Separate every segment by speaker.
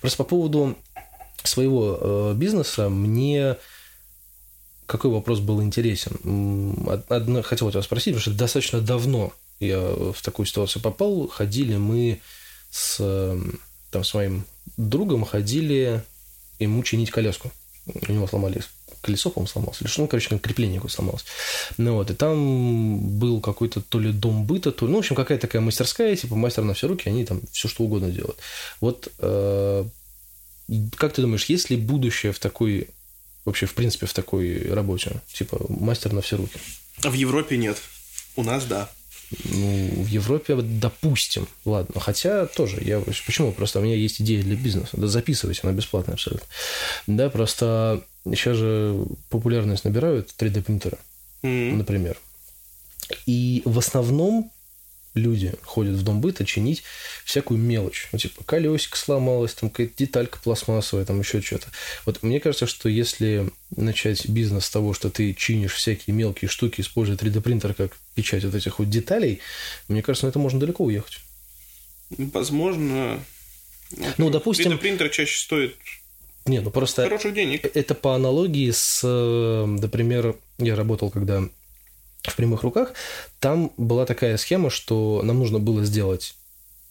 Speaker 1: Просто по поводу своего э, бизнеса мне какой вопрос был интересен? Одно, хотел у тебя спросить, потому что достаточно давно я в такую ситуацию попал. Ходили мы с, там, с моим другом, ходили ему чинить коляску. У него сломали колесо, по-моему, сломалось. Или что, ну, короче, крепление какое сломалось. Ну вот, и там был какой-то то ли дом быта, то ли, ну, в общем, какая-то такая мастерская, типа мастер на все руки, они там все что угодно делают. Вот э, как ты думаешь, есть ли будущее в такой, вообще, в принципе, в такой работе? Типа мастер на все руки?
Speaker 2: В Европе нет. У нас да.
Speaker 1: Ну, в Европе, допустим, ладно. Хотя тоже, я почему? Просто у меня есть идея для бизнеса. Да записывайте, она бесплатная абсолютно. Да, просто сейчас же популярность набирают 3D принтеры, mm-hmm. например. И в основном люди ходят в дом быта чинить всякую мелочь. Ну, типа, колесико сломалось, там какая-то деталька пластмассовая, там еще что-то. Вот мне кажется, что если начать бизнес с того, что ты чинишь всякие мелкие штуки, используя 3D-принтер как печать вот этих вот деталей, мне кажется, на это можно далеко уехать.
Speaker 2: Возможно.
Speaker 1: Ну, допустим...
Speaker 2: 3D-принтер чаще стоит
Speaker 1: нет, ну просто...
Speaker 2: Хороших денег.
Speaker 1: Это по аналогии с, например, я работал, когда в прямых руках, там была такая схема, что нам нужно было сделать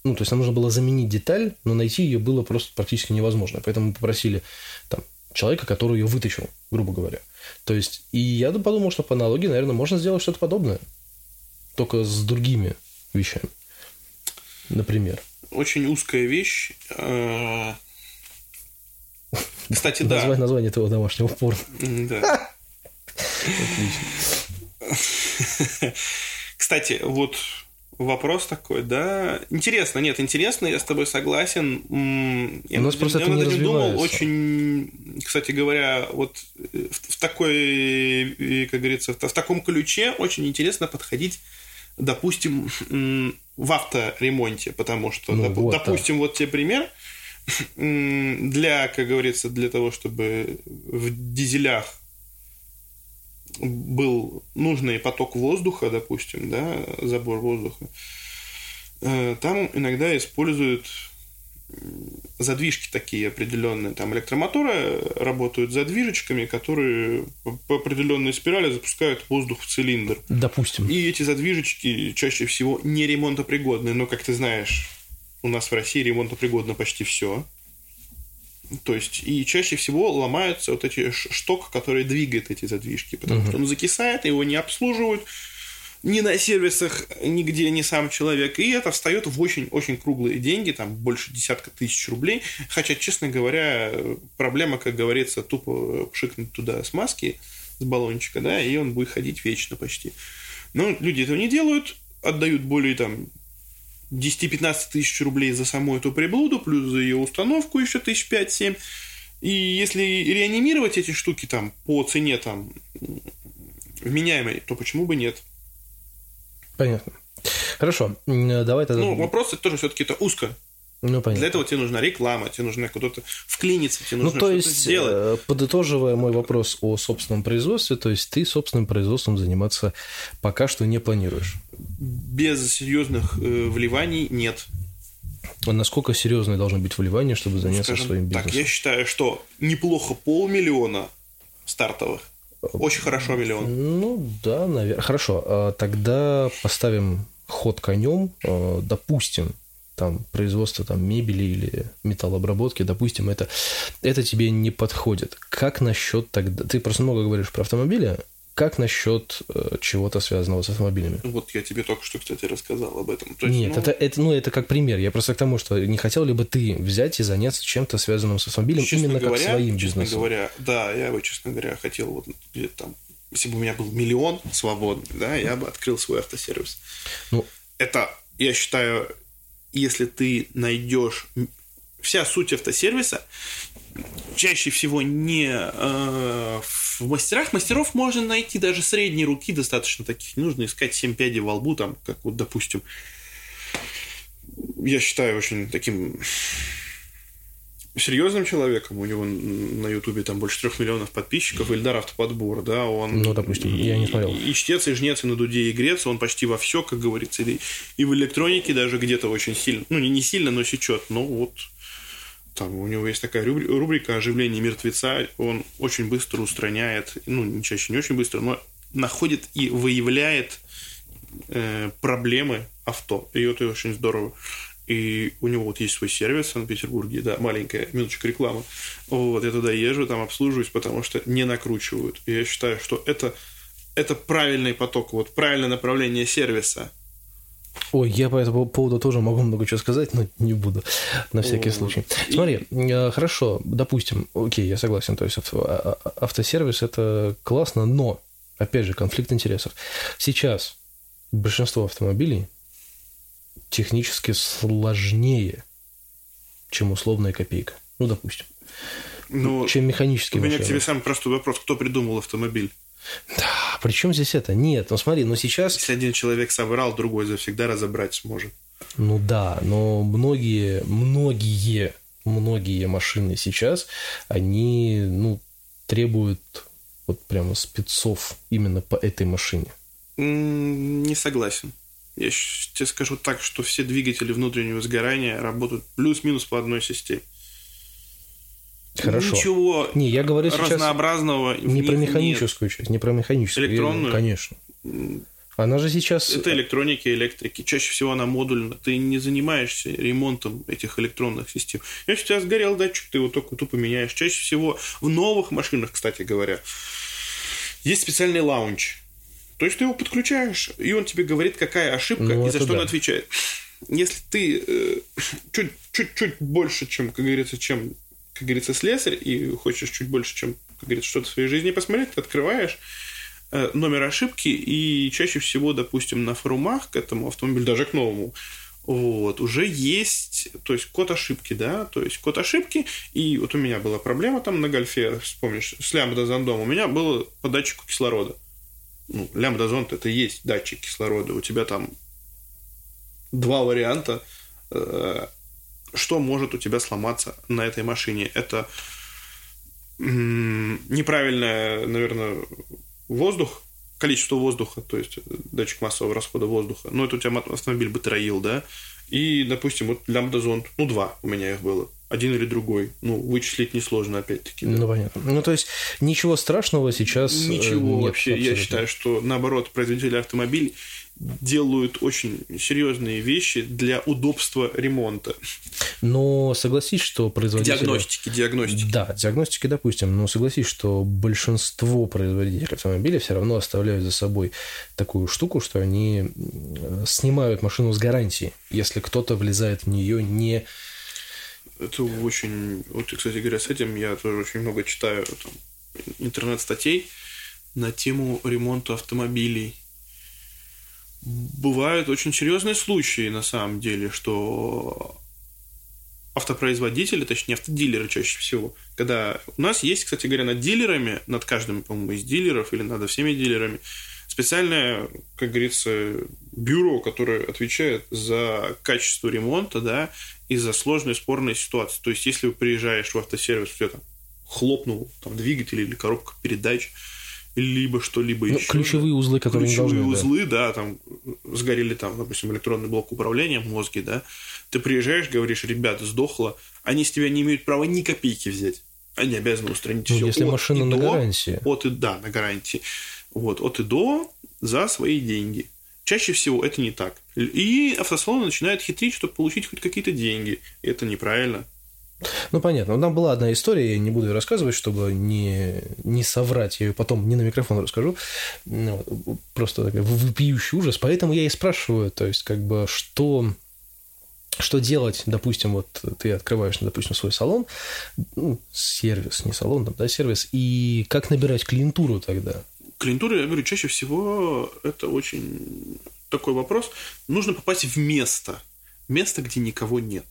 Speaker 1: ну, то есть нам нужно было заменить деталь, но найти ее было просто практически невозможно. Поэтому мы попросили там, человека, который ее вытащил, грубо говоря. То есть, и я подумал, что по аналогии, наверное, можно сделать что-то подобное, только с другими вещами. Например.
Speaker 2: Очень узкая вещь. А, кстати, да.
Speaker 1: Назвать название твоего домашнего порно.
Speaker 2: Да. Отлично. Кстати, вот вопрос такой, да. Интересно, нет, интересно, я с тобой согласен.
Speaker 1: Я У нас просто это не развивается. думал
Speaker 2: очень, кстати говоря, вот в, в такой, как говорится, в, в таком ключе очень интересно подходить, допустим, в авторемонте, потому что, ну, доп, вот допустим, так. вот тебе пример для, как говорится, для того, чтобы в дизелях был нужный поток воздуха, допустим, да, забор воздуха, э, там иногда используют задвижки такие определенные. Там электромоторы работают задвижечками, которые по определенной спирали запускают воздух в цилиндр.
Speaker 1: Допустим.
Speaker 2: И эти задвижечки чаще всего не ремонтопригодны. Но, как ты знаешь, у нас в России ремонтопригодно почти все. То есть, и чаще всего ломаются вот эти шток, который двигает эти задвижки, потому uh-huh. что он закисает, его не обслуживают ни на сервисах, нигде не сам человек, и это встает в очень-очень круглые деньги, там больше десятка тысяч рублей, хотя, честно говоря, проблема, как говорится, тупо пшикнуть туда смазки с баллончика, да, и он будет ходить вечно почти. Но люди этого не делают, отдают более там 10-15 тысяч рублей за саму эту приблуду, плюс за ее установку еще тысяч 5-7. И если реанимировать эти штуки там по цене там вменяемой, то почему бы нет?
Speaker 1: Понятно. Хорошо, давай тогда...
Speaker 2: Ну, вопрос тоже все-таки это узко. Ну, понятно. Для этого тебе нужна реклама, тебе нужно куда-то вклиниться, тебе нужно
Speaker 1: ну, то есть, сделать. Э, подытоживая мой вопрос о собственном производстве, то есть ты собственным производством заниматься пока что не планируешь?
Speaker 2: Без серьезных э, вливаний нет.
Speaker 1: А насколько серьезные должны быть вливания, чтобы заняться Скажем своим бизнесом?
Speaker 2: Так, я считаю, что неплохо полмиллиона стартовых. Очень хорошо миллион.
Speaker 1: Ну да, наверное. Хорошо. А тогда поставим ход конем. А, допустим, там производство там мебели или металлообработки, допустим, это, это тебе не подходит. Как насчет тогда... Ты просто много говоришь про автомобили, как насчет э, чего-то связанного с автомобилями?
Speaker 2: Вот я тебе только что, кстати, рассказал об этом.
Speaker 1: То есть, Нет, ну... Это, это, ну, это как пример. Я просто к тому, что не хотел ли бы ты взять и заняться чем-то связанным с автомобилем честно именно говоря, как своим
Speaker 2: честно
Speaker 1: бизнесом?
Speaker 2: говоря, да, я бы, честно говоря, хотел вот где-то там, если бы у меня был миллион свободный, да, я бы открыл свой автосервис. Ну, это, я считаю, если ты найдешь вся суть автосервиса, чаще всего не э, в мастерах. Мастеров можно найти даже средней руки достаточно таких. Не нужно искать 7 пядей во лбу, там, как вот, допустим, я считаю очень таким серьезным человеком, у него на Ютубе там больше трех миллионов подписчиков, Ильдар Автоподбор, да, он...
Speaker 1: Ну, допустим, я не смотрел.
Speaker 2: И, и чтец, и жнец, и на дуде, и грец, он почти во все, как говорится, и, и в электронике даже где-то очень сильно, ну, не, не сильно, но сечет, ну, вот там у него есть такая рубрика оживление мертвеца, он очень быстро устраняет, ну, чаще не очень быстро, но находит и выявляет э, проблемы авто. И это очень здорово. И у него вот есть свой сервис в Санкт-Петербурге, да, маленькая минуточка рекламы. Вот, я туда езжу, там обслуживаюсь, потому что не накручивают. И я считаю, что это, это правильный поток, вот правильное направление сервиса.
Speaker 1: Ой, я по этому поводу тоже могу много чего сказать, но не буду, на всякий случай. Смотри, э, хорошо, допустим, окей, я согласен, то есть а, а, автосервис – это классно, но, опять же, конфликт интересов. Сейчас большинство автомобилей технически сложнее, чем условная копейка. Ну, допустим. Ну, чем механический
Speaker 2: У меня машины. к тебе самый простой вопрос. Кто придумал автомобиль?
Speaker 1: Да, при чем здесь это? Нет, ну смотри, ну сейчас...
Speaker 2: Если один человек соврал, другой завсегда разобрать сможет.
Speaker 1: Ну да, но многие, многие, многие машины сейчас, они, ну, требуют вот прямо спецов именно по этой машине.
Speaker 2: Не согласен. Я тебе скажу так, что все двигатели внутреннего сгорания работают плюс-минус по одной системе.
Speaker 1: Хорошо.
Speaker 2: Ничего
Speaker 1: не, я говорю
Speaker 2: разнообразного
Speaker 1: не про механическую нет. часть, не про механическую.
Speaker 2: Электронную?
Speaker 1: Я, конечно. Она же сейчас...
Speaker 2: Это электроники, электрики. Чаще всего она модульна. Ты не занимаешься ремонтом этих электронных систем. Если у тебя сгорел датчик, ты его только тупо меняешь. Чаще всего в новых машинах, кстати говоря, есть специальный лаунч. То есть ты его подключаешь, и он тебе говорит, какая ошибка ну, и за что да. он отвечает. Если ты э, чуть-чуть больше, чем, как говорится, чем, как говорится, слесарь, и хочешь чуть больше, чем, как говорится, что-то в своей жизни посмотреть, ты открываешь э, номер ошибки, и чаще всего, допустим, на форумах к этому автомобилю, даже к новому, вот, уже есть, то есть код ошибки, да, то есть код ошибки, и вот у меня была проблема там на гольфе, вспомнишь, с лямбда зондом, у меня было по датчику кислорода ну, лямбда-зонд это есть датчик кислорода. У тебя там два варианта, э, что может у тебя сломаться на этой машине. Это неправильное, наверное, воздух, количество воздуха, то есть датчик массового расхода воздуха. Ну, это у тебя автомобиль батареил, да, и, допустим, вот лямбда-зонд, ну, два у меня их было один или другой. Ну, вычислить несложно, опять-таки.
Speaker 1: Да. Ну, понятно. Ну, то есть, ничего страшного сейчас
Speaker 2: э, Ничего нет, вообще. Абсолютно. Я считаю, что, наоборот, производители автомобилей делают очень серьезные вещи для удобства ремонта.
Speaker 1: Но согласись, что производители...
Speaker 2: Диагностики, диагностики.
Speaker 1: Да, диагностики, допустим. Но согласись, что большинство производителей автомобилей все равно оставляют за собой такую штуку, что они снимают машину с гарантии, если кто-то влезает в нее не
Speaker 2: это очень... Вот, кстати говоря, с этим я тоже очень много читаю интернет-статей на тему ремонта автомобилей. Бывают очень серьезные случаи, на самом деле, что автопроизводители, точнее автодилеры чаще всего, когда у нас есть, кстати говоря, над дилерами, над каждым, по-моему, из дилеров или над всеми дилерами, специальное, как говорится, бюро, которое отвечает за качество ремонта, да, и за сложные спорные ситуации. То есть, если вы приезжаешь в автосервис, у тебя там хлопнул там, двигатель или коробка передач, либо что-либо ну, еще.
Speaker 1: Ключевые узлы, которые
Speaker 2: ключевые
Speaker 1: не
Speaker 2: должны, узлы, да. да, там сгорели там, допустим, электронный блок управления, мозги, да. Ты приезжаешь, говоришь, ребята, сдохло, они с тебя не имеют права ни копейки взять. Они обязаны устранить ну, все.
Speaker 1: Если от машина на до, гарантии.
Speaker 2: От и да, на гарантии. Вот, от и до за свои деньги. Чаще всего это не так. И автосалоны начинают хитрить, чтобы получить хоть какие-то деньги. И это неправильно.
Speaker 1: Ну, понятно. Там была одна история, я не буду ее рассказывать, чтобы не, не соврать. Я ее потом не на микрофон расскажу. Ну, просто такой вопиющий ужас. Поэтому я и спрашиваю, то есть, как бы, что что делать, допустим, вот ты открываешь, допустим, свой салон, ну, сервис, не салон, там, да, сервис, и как набирать клиентуру тогда?
Speaker 2: Клиентура, я говорю, чаще всего это очень такой вопрос. Нужно попасть в место. Место, где никого нет.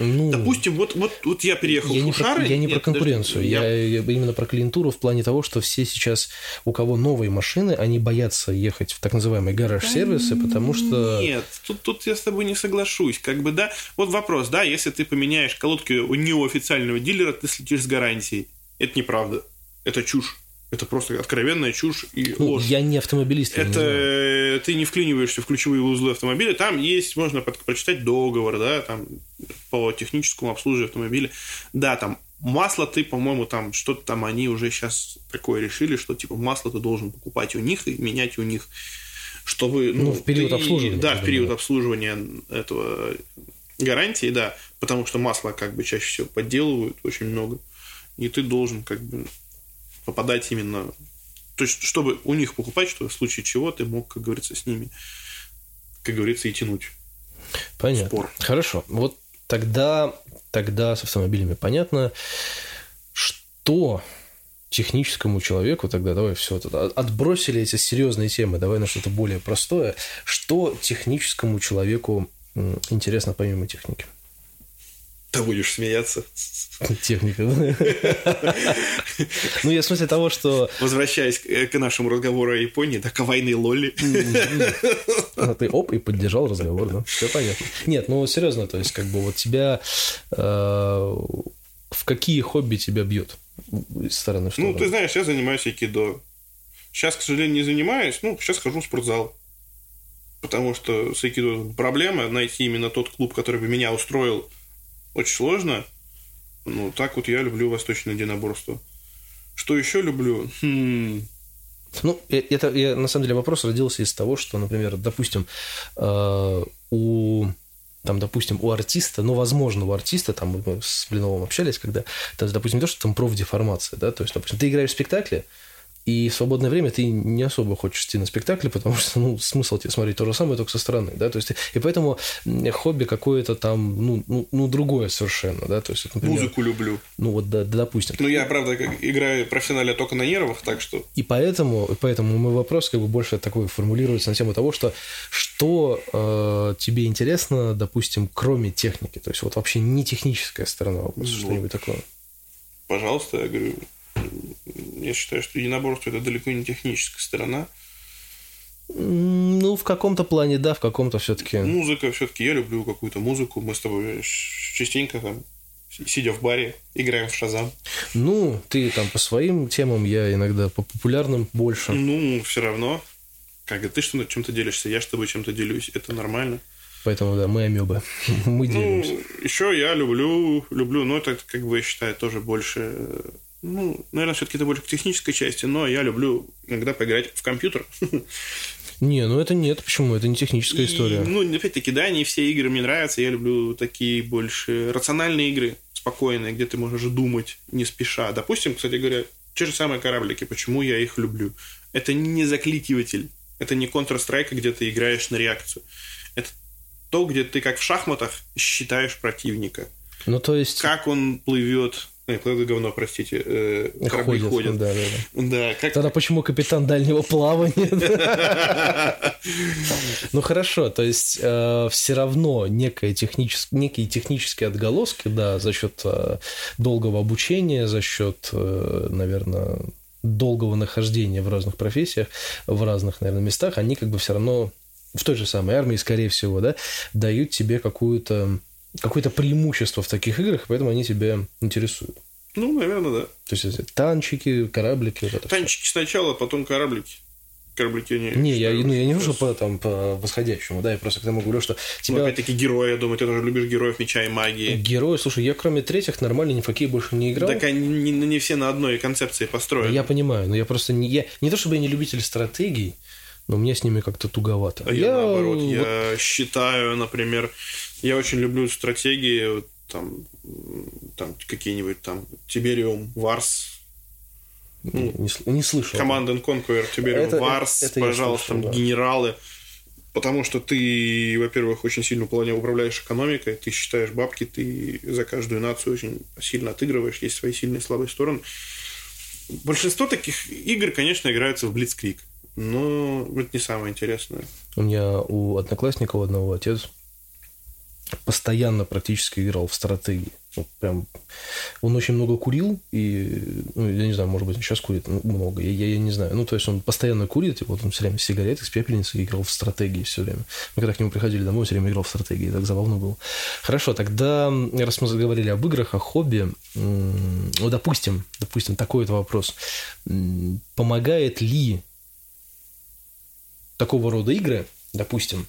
Speaker 2: Ну, Допустим, вот, вот, вот я переехал
Speaker 1: я
Speaker 2: в Ушары.
Speaker 1: я не нет, про конкуренцию, я... Я, я именно про клиентуру в плане того, что все сейчас, у кого новые машины, они боятся ехать в так называемые гараж-сервисы, потому что...
Speaker 2: Нет, тут, тут я с тобой не соглашусь. Как бы, да, вот вопрос, да, если ты поменяешь колодки у неофициального дилера, ты слетишь с гарантией. Это неправда. Это чушь. Это просто откровенная чушь и
Speaker 1: Ну,
Speaker 2: ложь.
Speaker 1: я не автомобилист. я не
Speaker 2: Это
Speaker 1: знаю.
Speaker 2: э, ты не вклиниваешься в ключевые узлы автомобиля. Там есть, можно под- прочитать договор, да, там по техническому обслуживанию автомобиля. Да, там масло ты, по-моему, там что-то там они уже сейчас такое решили, что типа масло ты должен покупать у них и менять у них, чтобы ну,
Speaker 1: Ну, в период
Speaker 2: ты-
Speaker 1: обслуживания,
Speaker 2: Да, в период
Speaker 1: думаю.
Speaker 2: обслуживания этого гарантии, да, потому что масло как бы чаще всего подделывают очень много, и ты должен как бы попадать именно то есть, чтобы у них покупать, чтобы в случае чего ты мог, как говорится, с ними, как говорится, и тянуть.
Speaker 1: Понятно.
Speaker 2: спор.
Speaker 1: Хорошо. Вот тогда, тогда с автомобилями понятно, что техническому человеку тогда давай все это отбросили эти серьезные темы, давай на что-то более простое. Что техническому человеку интересно помимо техники?
Speaker 2: Ты будешь смеяться.
Speaker 1: Техника. да? Ну, я в смысле того, что
Speaker 2: Возвращаясь к, к нашему разговору о Японии, так о войны Лолли.
Speaker 1: А ты оп, и поддержал разговор, да? Все понятно. Нет, ну серьезно, то есть, как бы вот тебя э, в какие хобби тебя бьет из стороны в
Speaker 2: Ну, ты знаешь, я занимаюсь айкидо. Сейчас, к сожалению, не занимаюсь. Ну, сейчас хожу в спортзал. Потому что с айкидо проблема. Найти именно тот клуб, который бы меня устроил, очень сложно. Ну, так вот я люблю восточное единоборство. Что еще люблю? Хм,
Speaker 1: Ну, это я, на самом деле вопрос родился из того, что, например, допустим, э, у там, допустим, у артиста, ну, возможно, у артиста, там, мы с Блиновым общались, когда, то есть, допустим, то, что там профдеформация, да, то есть, допустим, ты играешь в спектакле, и в свободное время ты не особо хочешь идти на спектакли, потому что, ну, смысл тебе смотреть то же самое, только со стороны, да, то есть, и поэтому хобби какое-то там, ну, ну, ну, другое совершенно, да, то есть, вот, например,
Speaker 2: музыку люблю.
Speaker 1: ну, вот, да, да, допустим,
Speaker 2: Ну, я, правда, играю профессионально только на нервах, так что
Speaker 1: И поэтому, и поэтому мой вопрос как бы больше такой формулируется на тему того, что что э, тебе интересно, допустим, кроме техники, то есть вот вообще не техническая сторона вопроса,
Speaker 2: Ну,
Speaker 1: что-нибудь такое.
Speaker 2: пожалуйста, я говорю, я считаю, что единоборство это далеко не техническая сторона.
Speaker 1: Ну, в каком-то плане да, в каком-то все-таки.
Speaker 2: Музыка, все-таки я люблю какую-то музыку. Мы с тобой частенько там, сидя в баре, играем в шазам.
Speaker 1: Ну, ты там по своим темам, я иногда по популярным больше.
Speaker 2: Ну, все равно. Как бы ты что чем-то делишься, я с тобой чем-то делюсь, это нормально.
Speaker 1: Поэтому, да, мы амебы. Мы делимся.
Speaker 2: Ну, еще я люблю, люблю, но это, как бы, я считаю, тоже больше... Ну, наверное, все-таки это больше к технической части, но я люблю иногда поиграть в компьютер.
Speaker 1: Не, ну это нет, почему? Это не техническая
Speaker 2: И,
Speaker 1: история.
Speaker 2: ну, опять-таки, да, не все игры мне нравятся. Я люблю такие больше рациональные игры, спокойные, где ты можешь думать не спеша. Допустим, кстати говоря, те же самые кораблики. Почему я их люблю? Это не закликиватель. Это не Counter-Strike, где ты играешь на реакцию. Это то, где ты, как в шахматах, считаешь противника.
Speaker 1: Ну, то есть...
Speaker 2: Как он плывет... Плывет говно, простите. э, корабли
Speaker 1: ходят,
Speaker 2: ходят.
Speaker 1: Да, да, да.
Speaker 2: Да, как...
Speaker 1: Тогда почему капитан дальнего плавания? Ну хорошо, то есть все равно некие технические отголоски, да, за счет э, долгого обучения, за счет, наверное, долгого нахождения в разных профессиях, в разных, наверное, местах, они как бы все равно в той же самой армии, скорее всего, да, дают тебе какую-то какое-то преимущество в таких играх, поэтому они тебя интересуют.
Speaker 2: Ну, наверное, да.
Speaker 1: То есть танчики, кораблики, вот это.
Speaker 2: Танчики сначала, потом кораблики. Кораблики они...
Speaker 1: Не, я, ну, я не вижу по, там, по восходящему, да, я просто к тому говорю, что
Speaker 2: Ну,
Speaker 1: тебя...
Speaker 2: опять-таки герои, я думаю, ты тоже любишь героев меча и магии.
Speaker 1: Герои, слушай, я кроме третьих нормально ни в хоккей больше не играл.
Speaker 2: Так они не, не все на одной концепции построены.
Speaker 1: Я понимаю, но я просто не... Я, не то чтобы я не любитель стратегий, но мне с ними как-то туговато.
Speaker 2: А я, наоборот,
Speaker 1: вот-
Speaker 2: я считаю, например, я очень люблю стратегии, там, там какие-нибудь там Тибериум, Варс,
Speaker 1: не, не сл- не слышал.
Speaker 2: And Conquer, Тибериум,
Speaker 1: Это-
Speaker 2: Варс,
Speaker 1: это
Speaker 2: пожалуйста,
Speaker 1: слышал,
Speaker 2: там
Speaker 1: да.
Speaker 2: генералы. Потому что ты, во-первых, очень сильно управля- управляешь экономикой, ты считаешь бабки, ты за каждую нацию очень сильно отыгрываешь, есть свои сильные и слабые стороны. Большинство таких игр, конечно, играются в Blitzkrieg, но это не самое интересное.
Speaker 1: У меня у одноклассника у одного отец постоянно практически играл в стратегии. Вот прям он очень много курил, и, ну, я не знаю, может быть, он сейчас курит много, я, я, я не знаю. Ну, то есть он постоянно курит, и вот он все время с сигаретой, с пепельницей играл в стратегии все время. Мы когда к нему приходили домой, все время играл в стратегии, так забавно было. Хорошо, тогда, раз мы заговорили об играх, о хобби, ну, допустим, допустим, такой вот вопрос. Помогает ли такого рода игры, допустим,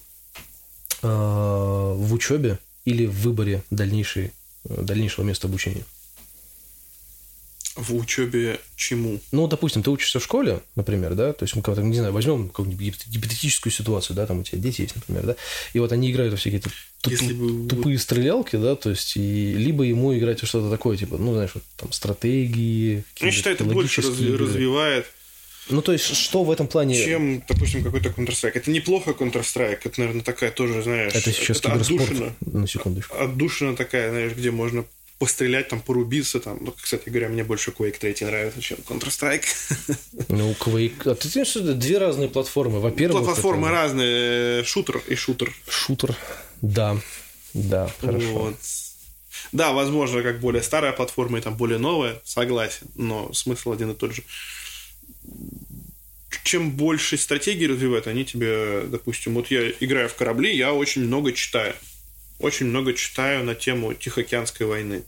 Speaker 1: в учебе или в выборе дальнейшей, э, дальнейшего места обучения?
Speaker 2: В учебе чему?
Speaker 1: Ну, допустим, ты учишься в школе, например, да, то есть мы, не знаю, возьмем какую-нибудь гипотетическую ситуацию, да, там у тебя дети есть, например, да, и вот они играют во всякие тупые, бы... тупые стрелялки, да, то есть, и либо ему играть во что-то такое, типа, ну, знаешь, вот там стратегии.
Speaker 2: Я считаю, это больше игры. развивает.
Speaker 1: Ну, то есть, что в этом плане...
Speaker 2: Чем, допустим, какой-то Counter-Strike. Это неплохо Counter-Strike, это, наверное, такая тоже, знаешь...
Speaker 1: Это сейчас это отдушина, на секундочку.
Speaker 2: Отдушина такая, знаешь, где можно пострелять, там, порубиться, там. Ну, кстати говоря, мне больше Quake 3 нравится, чем Counter-Strike.
Speaker 1: Ну, Quake... А ты знаешь, что это две разные платформы? Во-первых...
Speaker 2: Платформы это... разные. Шутер и шутер.
Speaker 1: Шутер, да. Да, хорошо. Вот.
Speaker 2: Да, возможно, как более старая платформа и там более новая, согласен, но смысл один и тот же. Чем больше стратегии развивают, они тебе, допустим, вот я играю в корабли, я очень много читаю. Очень много читаю на тему Тихоокеанской войны.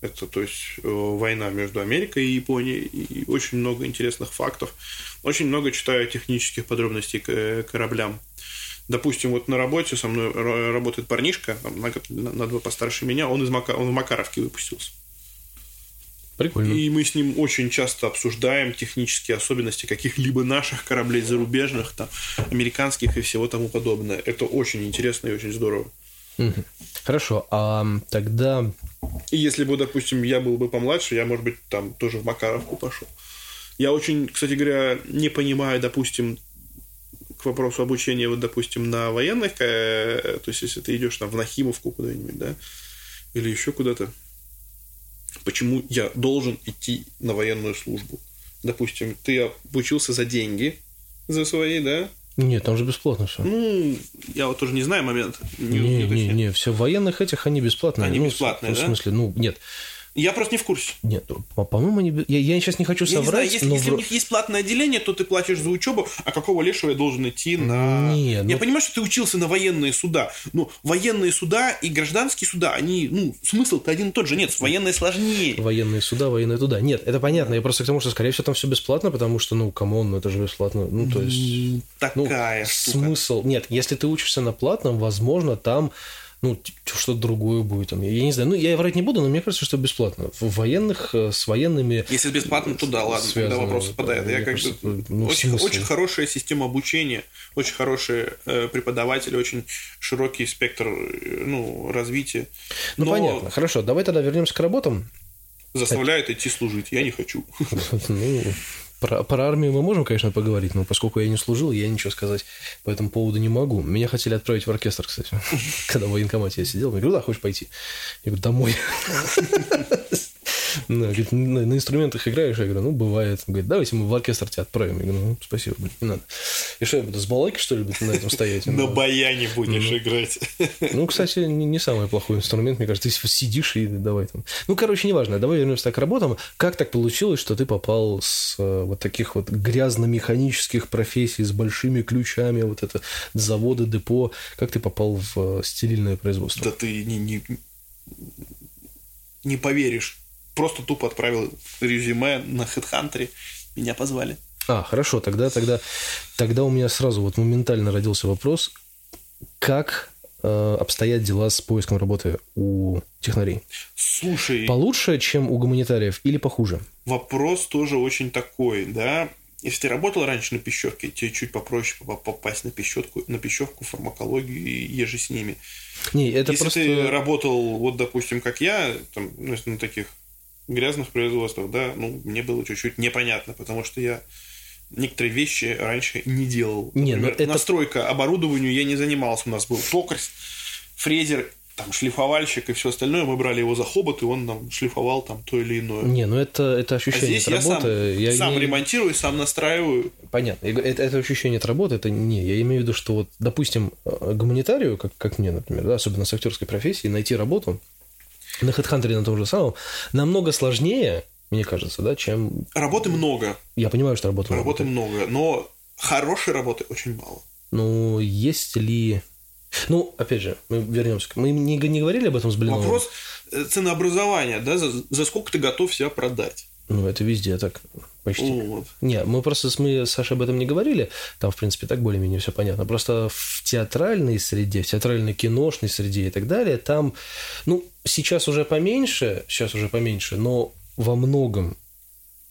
Speaker 2: Это, то есть, э, война между Америкой и Японией, и очень много интересных фактов. Очень много читаю технических подробностей к э, кораблям. Допустим, вот на работе со мной работает парнишка, на, на два постарше меня, он, из Мака, он в Макаровке выпустился.
Speaker 1: Прикольно.
Speaker 2: И мы с ним очень часто обсуждаем технические особенности каких-либо наших кораблей зарубежных, там, американских и всего тому подобное. Это очень интересно и очень здорово.
Speaker 1: Хорошо, а тогда
Speaker 2: и если бы, допустим, я был бы помладше, я, может быть, там тоже в Макаровку пошел. Я очень, кстати говоря, не понимаю, допустим, к вопросу обучения, вот, допустим, на военных, э, то есть, если ты идешь там в Нахимовку куда-нибудь, да, или еще куда-то, почему я должен идти на военную службу? Допустим, ты обучился за деньги, за свои, да,
Speaker 1: нет, там же бесплатно все.
Speaker 2: Ну, я вот тоже не знаю момент.
Speaker 1: Не, не, не, не, все военных этих они бесплатные.
Speaker 2: Они ну, бесплатные,
Speaker 1: в, да? В смысле, ну, нет.
Speaker 2: Я просто не в курсе.
Speaker 1: Нет, по-моему, они... я, я сейчас не хочу соврать. Я не знаю,
Speaker 2: если,
Speaker 1: но...
Speaker 2: если у них есть платное отделение, то ты платишь за учебу, а какого лешего я должен идти на...
Speaker 1: Не,
Speaker 2: я ну... понимаю, что ты учился на военные суда. но военные суда и гражданские суда, они, ну, смысл-то один и тот же. Нет, военные сложнее.
Speaker 1: Военные суда, военные туда. Нет, это понятно. Я просто к тому, что, скорее всего, там все бесплатно, потому что, ну, come on, ну, это же бесплатно. Ну, то есть...
Speaker 2: Такая
Speaker 1: ну, штука. Смысл... Нет, если ты учишься на платном, возможно, там ну, что-то другое будет. Там, я не знаю, ну, я врать не буду, но мне кажется, что бесплатно. В военных, э, с военными...
Speaker 2: Если бесплатно, то да, ладно, тогда вопрос отпадает. Я как кажется, ну, очень, очень хорошая система обучения, очень хорошие э, преподаватели, очень широкий спектр э, ну, развития.
Speaker 1: Ну, но... понятно. Хорошо, давай тогда вернемся к работам.
Speaker 2: Заставляют идти служить. Я не хочу.
Speaker 1: Ну, про, про армию мы можем, конечно, поговорить, но поскольку я не служил, я ничего сказать по этому поводу не могу. Меня хотели отправить в оркестр, кстати, когда в военкомате я сидел. Я говорю, да, хочешь пойти? Я говорю, домой. Ну, говорит, на, на инструментах играешь? Я говорю, ну, бывает. Он говорит, давайте мы в оркестр тебя отправим. Я говорю, ну, спасибо, блин, не надо. И что, я буду с балалайкой, что ли, на этом стоять?
Speaker 2: На баяне будешь играть.
Speaker 1: Ну, кстати, не самый плохой инструмент, мне кажется. Ты сидишь и давай там. Ну, короче, неважно. Давай вернемся к работам. Как так получилось, что ты попал с э, вот таких вот грязно-механических профессий, с большими ключами, вот это заводы, депо. Как ты попал в э, стерильное производство?
Speaker 2: Да ты не, не, не поверишь просто тупо отправил резюме на HeadHunter, меня позвали.
Speaker 1: А, хорошо, тогда, тогда, тогда у меня сразу вот моментально родился вопрос, как э, обстоят дела с поиском работы у технарей?
Speaker 2: Слушай...
Speaker 1: Получше, чем у гуманитариев или похуже?
Speaker 2: Вопрос тоже очень такой, да. Если ты работал раньше на пищевке, тебе чуть попроще попасть на пищевку, на пищевку, фармакологию и еже с ними.
Speaker 1: Не, это
Speaker 2: Если
Speaker 1: просто...
Speaker 2: ты работал, вот, допустим, как я, там, ну, на таких грязных производствах, да, ну, мне было чуть-чуть непонятно, потому что я некоторые вещи раньше не делал.
Speaker 1: Не, ну Например, это...
Speaker 2: настройка оборудованию я не занимался. У нас был токарь, фрезер, там шлифовальщик и все остальное. Мы брали его за хобот, и он нам шлифовал там то или иное.
Speaker 1: Не, ну это, это ощущение а здесь от работы.
Speaker 2: Я сам, я
Speaker 1: сам
Speaker 2: не... ремонтирую, сам настраиваю.
Speaker 1: Понятно. Это, это ощущение от работы, это не. Я имею в виду, что вот, допустим, э, гуманитарию, как, как мне, например, да, особенно с актерской профессией, найти работу на HeadHunter на том же самом, намного сложнее, мне кажется, да, чем...
Speaker 2: Работы много.
Speaker 1: Я понимаю, что работы,
Speaker 2: работы много. Работы много, но хорошей работы очень мало.
Speaker 1: Ну, есть ли... Ну, опять же, мы вернемся. Мы не, не говорили об этом с Блиновым.
Speaker 2: Вопрос э, ценообразования, да, за, за сколько ты готов себя продать?
Speaker 1: Ну, это везде так почти. Вот. Не, мы просто мы с Сашей об этом не говорили. Там, в принципе, так более-менее все понятно. Просто в театральной среде, в театральной киношной среде и так далее, там, ну, сейчас уже поменьше, сейчас уже поменьше, но во многом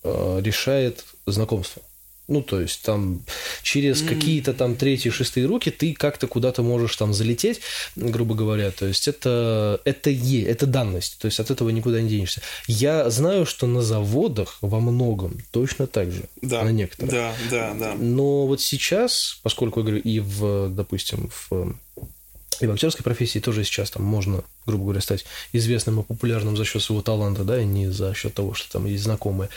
Speaker 1: э, решает знакомство. Ну, то есть там через mm. какие-то там третьи, шестые руки ты как-то куда-то можешь там залететь, грубо говоря. То есть это, это е, это данность. То есть от этого никуда не денешься. Я знаю, что на заводах во многом точно так же.
Speaker 2: Да.
Speaker 1: На некоторых.
Speaker 2: Да, да, да.
Speaker 1: Но вот сейчас, поскольку я говорю, и в, допустим, в и в актерской профессии тоже сейчас там можно, грубо говоря, стать известным и популярным за счет своего таланта, да, и не за счет того, что там есть знакомые.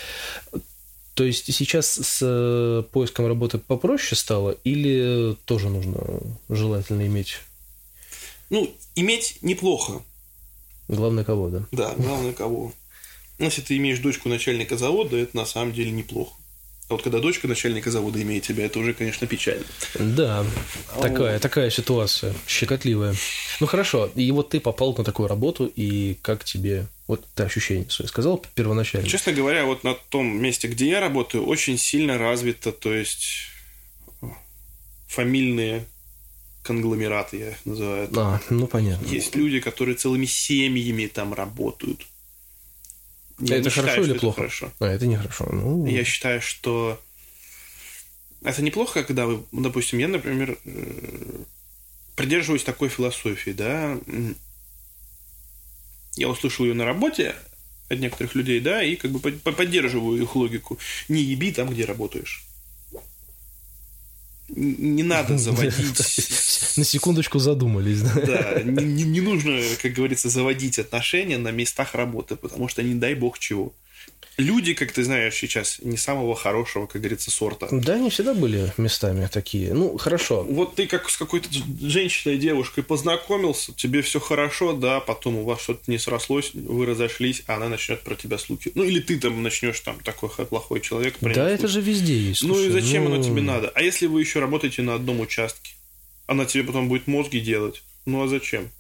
Speaker 1: То есть сейчас с э, поиском работы попроще стало или тоже нужно желательно иметь?
Speaker 2: Ну, иметь неплохо.
Speaker 1: Главное кого, да?
Speaker 2: Да, главное кого. Если ты имеешь дочку начальника завода, это на самом деле неплохо. А вот когда дочка начальника завода имеет тебя, это уже, конечно, печально.
Speaker 1: Да, такая, такая ситуация, щекотливая. Ну хорошо, и вот ты попал на такую работу, и как тебе вот ты ощущения свои сказал первоначально?
Speaker 2: Честно говоря, вот на том месте, где я работаю, очень сильно развито, то есть фамильные конгломераты, я их называю.
Speaker 1: А, ну понятно.
Speaker 2: Есть люди, которые целыми семьями там работают.
Speaker 1: Я это хорошо считаю, или плохо? Это хорошо. А, это нехорошо. Ну...
Speaker 2: Я считаю, что это неплохо, когда вы, допустим, я, например, э, придерживаюсь такой философии, да, я услышал ее на работе от некоторых людей, да, и как бы поддерживаю их логику. Не еби там, где работаешь. Не надо заводить...
Speaker 1: На секундочку задумались, да?
Speaker 2: Да, не, не нужно, как говорится, заводить отношения на местах работы, потому что не дай бог чего люди, как ты знаешь, сейчас не самого хорошего, как говорится, сорта.
Speaker 1: Да, они всегда были местами такие. Ну, хорошо.
Speaker 2: Вот ты как с какой-то женщиной, девушкой познакомился, тебе все хорошо, да, потом у вас что-то не срослось, вы разошлись, а она начнет про тебя слухи. Ну, или ты там начнешь там такой плохой человек.
Speaker 1: Да, это же везде есть.
Speaker 2: Слушай, ну и зачем ну... оно тебе надо? А если вы еще работаете на одном участке? Она тебе потом будет мозги делать. Ну а зачем?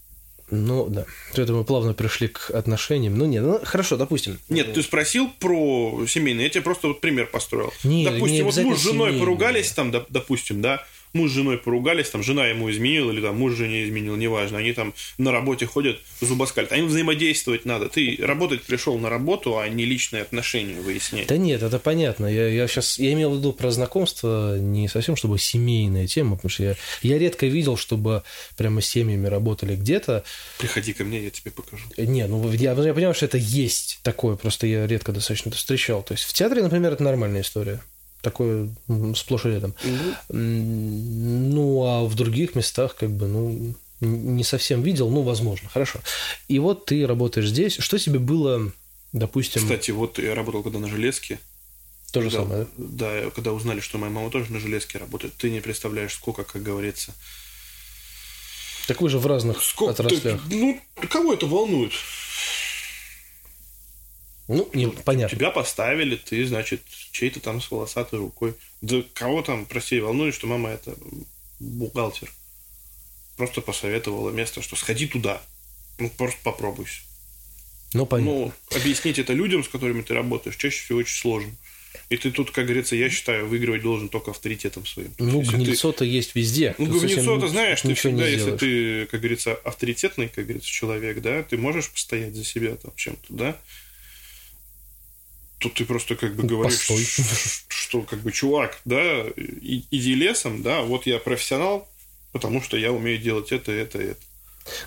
Speaker 1: Ну, да. Это мы плавно пришли к отношениям. Ну, нет, ну, хорошо, допустим.
Speaker 2: Нет, ты спросил про семейные. Я тебе просто вот пример построил.
Speaker 1: Нет,
Speaker 2: допустим,
Speaker 1: не
Speaker 2: вот муж с женой поругались там, допустим, да, муж с женой поругались, там жена ему изменила, или там муж жене изменил, неважно, они там на работе ходят, зубоскалят. Им взаимодействовать надо. Ты работать пришел на работу, а не личные отношения выяснять.
Speaker 1: Да нет, это понятно. Я, я сейчас, я имел в виду про знакомство не совсем, чтобы семейная тема, потому что я, я редко видел, чтобы прямо семьями работали где-то.
Speaker 2: Приходи ко мне, я тебе покажу.
Speaker 1: Не, ну я, я понимаю, что это есть такое, просто я редко достаточно это встречал. То есть в театре, например, это нормальная история такое сплошь и рядом. Угу. Ну, а в других местах, как бы, ну, не совсем видел, ну, возможно, хорошо. И вот ты работаешь здесь. Что тебе было, допустим...
Speaker 2: Кстати, вот я работал когда на железке.
Speaker 1: То же
Speaker 2: когда,
Speaker 1: самое,
Speaker 2: да? Да, когда узнали, что моя мама тоже на железке работает, ты не представляешь, сколько, как говорится.
Speaker 1: Так вы же в разных сколько отраслях.
Speaker 2: Ты, ну, кого это волнует?
Speaker 1: Ну, не, понятно.
Speaker 2: Тебя поставили, ты, значит, чей-то там с волосатой рукой. Да кого там, прости, волнует, что мама это бухгалтер. Просто посоветовала место, что сходи туда. Ну, просто попробуйся.
Speaker 1: Ну, понятно.
Speaker 2: Ну, объяснить это людям, с которыми ты работаешь, чаще всего очень сложно. И ты тут, как говорится, я считаю, выигрывать должен только авторитетом своим.
Speaker 1: Ну, гнильцо-то ты... есть везде.
Speaker 2: Ну, гнильцо-то знаешь, ты всегда, если ты, как говорится, авторитетный, как говорится, человек, да, ты можешь постоять за себя там чем-то, да, Тут ты просто как бы говоришь, Постой. что как бы чувак, да, иди лесом, да, вот я профессионал, потому что я умею делать это, это, это.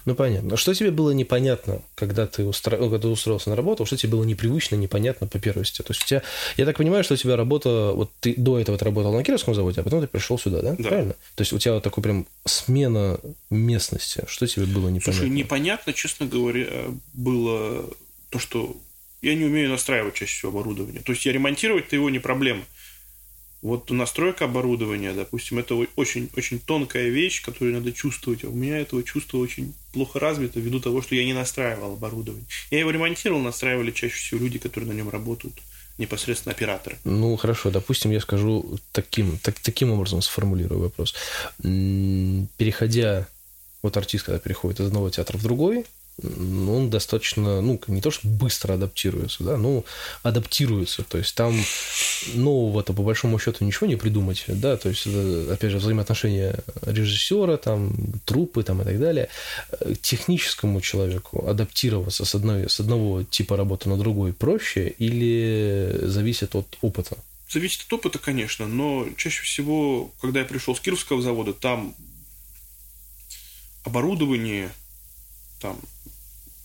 Speaker 1: Ну, понятно. Что тебе было непонятно, когда ты, устро... Ну, когда устроился на работу? Что тебе было непривычно, непонятно по первости? То есть у тебя... Я так понимаю, что у тебя работа... Вот ты до этого ты работал на Кировском заводе, а потом ты пришел сюда, да?
Speaker 2: Да.
Speaker 1: Правильно? То есть у тебя вот такой прям смена местности. Что тебе было непонятно?
Speaker 2: Слушай, непонятно, честно говоря, было то, что я не умею настраивать чаще всего оборудование. То есть я ремонтировать-то его не проблема. Вот настройка оборудования, допустим, это очень-очень тонкая вещь, которую надо чувствовать. А у меня этого чувства очень плохо развито ввиду того, что я не настраивал оборудование. Я его ремонтировал, настраивали чаще всего люди, которые на нем работают непосредственно операторы.
Speaker 1: Ну, хорошо, допустим, я скажу таким, так, таким образом сформулирую вопрос. Переходя, вот артист, когда переходит из одного театра в другой, он достаточно, ну, не то, что быстро адаптируется, да, но адаптируется. То есть там нового-то по большому счету ничего не придумать, да, то есть, опять же, взаимоотношения режиссера, там, трупы, там, и так далее. Техническому человеку адаптироваться с, одной, с одного типа работы на другой проще или зависит от опыта?
Speaker 2: Зависит от опыта, конечно, но чаще всего, когда я пришел с Кировского завода, там оборудование, там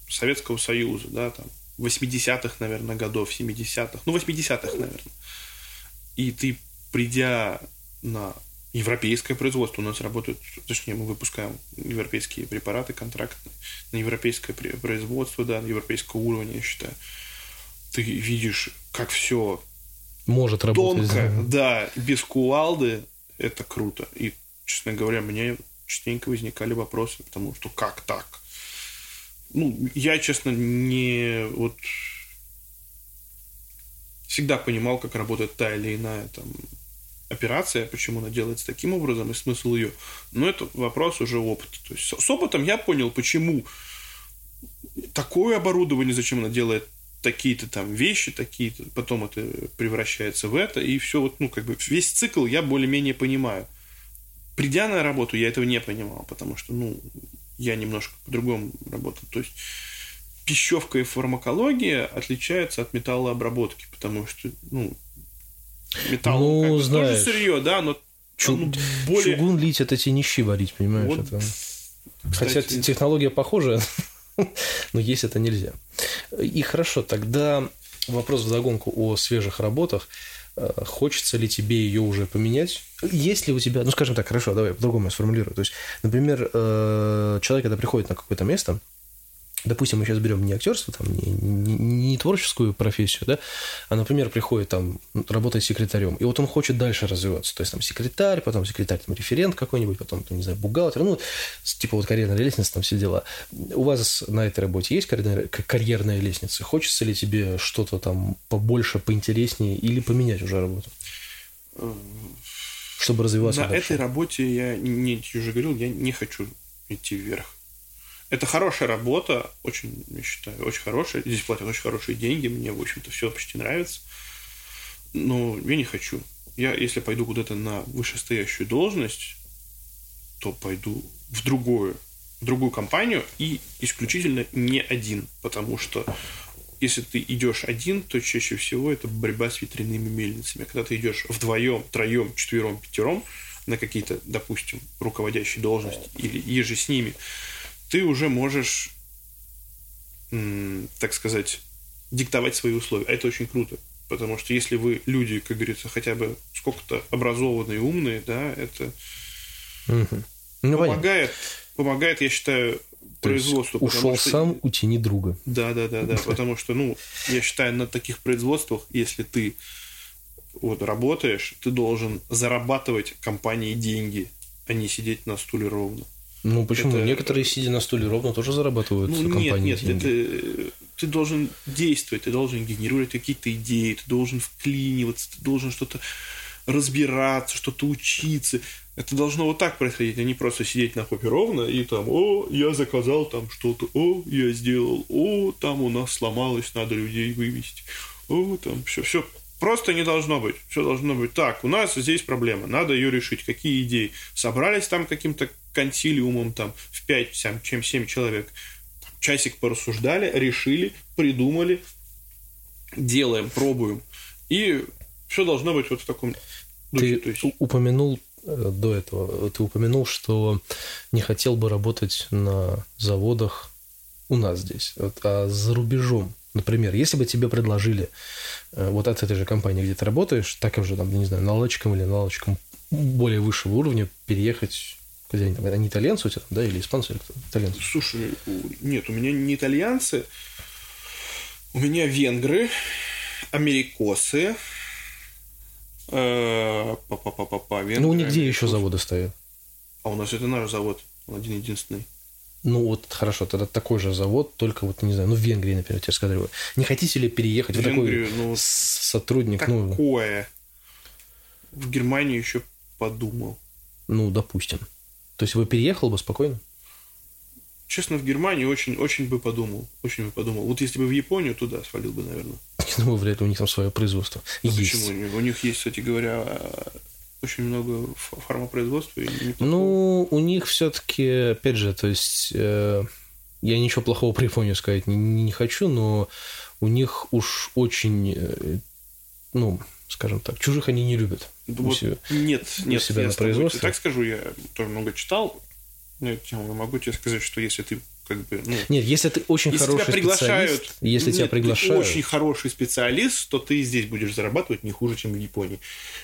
Speaker 2: Советского Союза, да, там, 80-х, наверное, годов, 70-х, ну, 80-х, наверное. И ты, придя на европейское производство, у нас работают, точнее, мы выпускаем европейские препараты контрактные, на европейское производство, да, на европейского уровня, я считаю. Ты видишь, как все
Speaker 1: может работать.
Speaker 2: Тонко, да, без кувалды, это круто. И, честно говоря, мне частенько возникали вопросы, потому что как так? Ну, я, честно, не вот всегда понимал, как работает та или иная там операция, почему она делается таким образом и смысл ее. Но это вопрос уже опыта. То есть с опытом я понял, почему такое оборудование, зачем она делает такие-то там вещи, такие-то, потом это превращается в это, и все вот, ну, как бы весь цикл я более-менее понимаю. Придя на работу, я этого не понимал, потому что, ну, я немножко по-другому работал. То есть пищевка и фармакология отличаются от металлообработки, потому что, ну, металл ну, как знаешь, тоже сырье, да, но
Speaker 1: Чу- ну, более... Чугун лить это те нищи варить, понимаешь? Вот, это... кстати... Хотя технология похожая, но есть это нельзя. И хорошо, тогда вопрос в загонку о свежих работах. Э, хочется ли тебе ее уже поменять? Есть ли у тебя, ну скажем так, хорошо, давай по-другому я сформулирую. То есть, например, э, человек, когда приходит на какое-то место, допустим, мы сейчас берем не актерство, там, не, не, не творческую профессию, да, а, например, приходит там работать секретарем, и вот он хочет дальше развиваться, то есть там секретарь, потом секретарь, там, референт какой-нибудь, потом, там, не знаю, бухгалтер, ну, типа вот карьерная лестница, там все дела. У вас на этой работе есть карьерная, карьерная лестница? Хочется ли тебе что-то там побольше, поинтереснее или поменять уже работу? Чтобы развиваться
Speaker 2: На дальше? этой работе я, не, уже говорил, я не хочу идти вверх. Это хорошая работа, очень, я считаю, очень хорошая. Здесь платят очень хорошие деньги, мне, в общем-то, все почти нравится. Но я не хочу. Я, если пойду куда-то на вышестоящую должность, то пойду в другую, в другую компанию и исключительно не один. Потому что если ты идешь один, то чаще всего это борьба с ветряными мельницами. Когда ты идешь вдвоем, троем, четвером, пятером на какие-то, допустим, руководящие должности или еже с ними, ты уже можешь, так сказать, диктовать свои условия. А это очень круто. Потому что если вы люди, как говорится, хотя бы сколько-то образованные, умные, да, это угу. ну, помогает, помогает, я считаю, производству.
Speaker 1: Ушел что... сам, утяни друга.
Speaker 2: Да, да, да, да. Потому что, ну, я считаю, на таких производствах, если ты вот работаешь, ты должен зарабатывать компании деньги, а не сидеть на стуле ровно.
Speaker 1: Ну почему? Это... Некоторые, сидя на стуле ровно, тоже зарабатывают ну, компании.
Speaker 2: Нет, нет, это ты должен действовать, ты должен генерировать какие-то идеи, ты должен вклиниваться, ты должен что-то разбираться, что-то учиться. Это должно вот так происходить, а не просто сидеть на хопе ровно и там, о, я заказал там что-то, о, я сделал, о, там у нас сломалось, надо людей вывести, о, там все, все Просто не должно быть. Все должно быть так. У нас здесь проблема. Надо ее решить. Какие идеи? Собрались там каким-то консилиумом там в 5, 7, чем 7 человек. Часик порассуждали, решили, придумали, делаем, пробуем. И все должно быть вот в таком
Speaker 1: духе. Ты есть... упомянул э, до этого, ты упомянул, что не хотел бы работать на заводах у нас здесь, а за рубежом. Например, если бы тебе предложили э, вот от этой же компании, где ты работаешь, таким же, там, не знаю, наладчиком или наладчиком более высшего уровня переехать где они там, они итальянцы у тебя, да, или испанцы, или кто? Итальянцы.
Speaker 2: Слушай, нет, у меня не итальянцы, у меня венгры, америкосы, Э, Па-па-па-па-па.
Speaker 1: Ну, у них
Speaker 2: Венгрия,
Speaker 1: где еще
Speaker 2: Беларусь.
Speaker 1: заводы стоят?
Speaker 2: А у нас это наш завод. Он один-единственный.
Speaker 1: Ну, вот хорошо, тогда такой же завод, только вот, не знаю, ну, в Венгрии, например, тебе сказали, не хотите ли переехать? Такой
Speaker 2: Венгрию, ну,
Speaker 1: с- сотрудник, ну,
Speaker 2: Такое. В Германию еще подумал.
Speaker 1: ну, допустим. То есть вы переехал бы спокойно?
Speaker 2: Честно, в Германии очень, очень бы подумал. Очень бы подумал. Вот если бы в Японию, туда свалил бы, наверное.
Speaker 1: Я думаю, вряд ли у них там свое производство.
Speaker 2: Ну,
Speaker 1: есть.
Speaker 2: Почему? У них есть, кстати говоря, очень много ф- фармопроизводства. И неплохого.
Speaker 1: Ну, у них все-таки, опять же, то есть э, я ничего плохого про Японию сказать не, не хочу, но у них уж очень, э, ну, скажем так, чужих они не любят.
Speaker 2: Да вот
Speaker 1: себя.
Speaker 2: нет, нет,
Speaker 1: себя
Speaker 2: я
Speaker 1: на производстве.
Speaker 2: Так скажу, я тоже много читал на эту тему. Могу тебе сказать, что если ты как бы, ну,
Speaker 1: Нет, если ты очень
Speaker 2: если
Speaker 1: хороший
Speaker 2: тебя приглашают,
Speaker 1: специалист, если
Speaker 2: нет,
Speaker 1: тебя
Speaker 2: ты
Speaker 1: приглашают,
Speaker 2: очень хороший специалист, то ты здесь будешь зарабатывать не хуже, чем в Японии.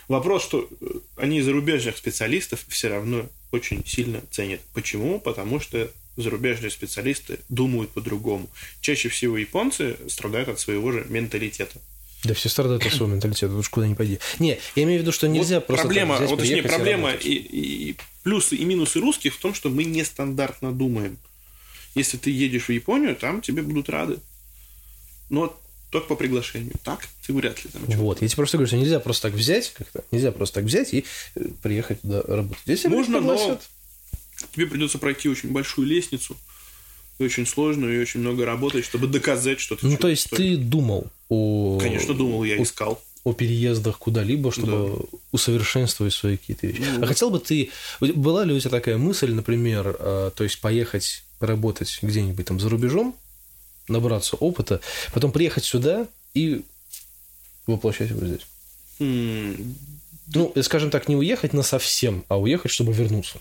Speaker 2: Вопрос, что э, они зарубежных специалистов все равно очень сильно ценят. Почему? Потому что зарубежные специалисты думают по-другому. Чаще всего японцы страдают от своего же менталитета.
Speaker 1: да все страдают от своего менталитета, уж куда ни пойди. Не, я имею в виду, что нельзя
Speaker 2: Вот
Speaker 1: просто так
Speaker 2: проблема,
Speaker 1: взять,
Speaker 2: вот точнее,
Speaker 1: и
Speaker 2: проблема
Speaker 1: работать.
Speaker 2: и, и плюсы и минусы русских в том, что мы нестандартно думаем. Если ты едешь в Японию, там тебе будут рады. Но только по приглашению. Так ты вряд ли там.
Speaker 1: Вот, я тебе просто говорю, что нельзя просто так взять, как-то, нельзя просто так взять и э, приехать туда работать. Если
Speaker 2: Можно, но тебе придется пройти очень большую лестницу, и очень сложную, и очень много работать, чтобы доказать, что ты
Speaker 1: Ну, то есть
Speaker 2: стоишь.
Speaker 1: ты думал о,
Speaker 2: Конечно, думал, я
Speaker 1: о,
Speaker 2: искал.
Speaker 1: о переездах куда-либо, чтобы усовершенствовать свои какие-то вещи.
Speaker 2: Ну,
Speaker 1: а хотел бы ты... Была ли у тебя такая мысль, например, э, то есть поехать работать где-нибудь там за рубежом, набраться опыта, потом приехать сюда и воплощать его здесь?
Speaker 2: М,
Speaker 1: Ну, скажем так, не уехать на совсем, а уехать, чтобы вернуться.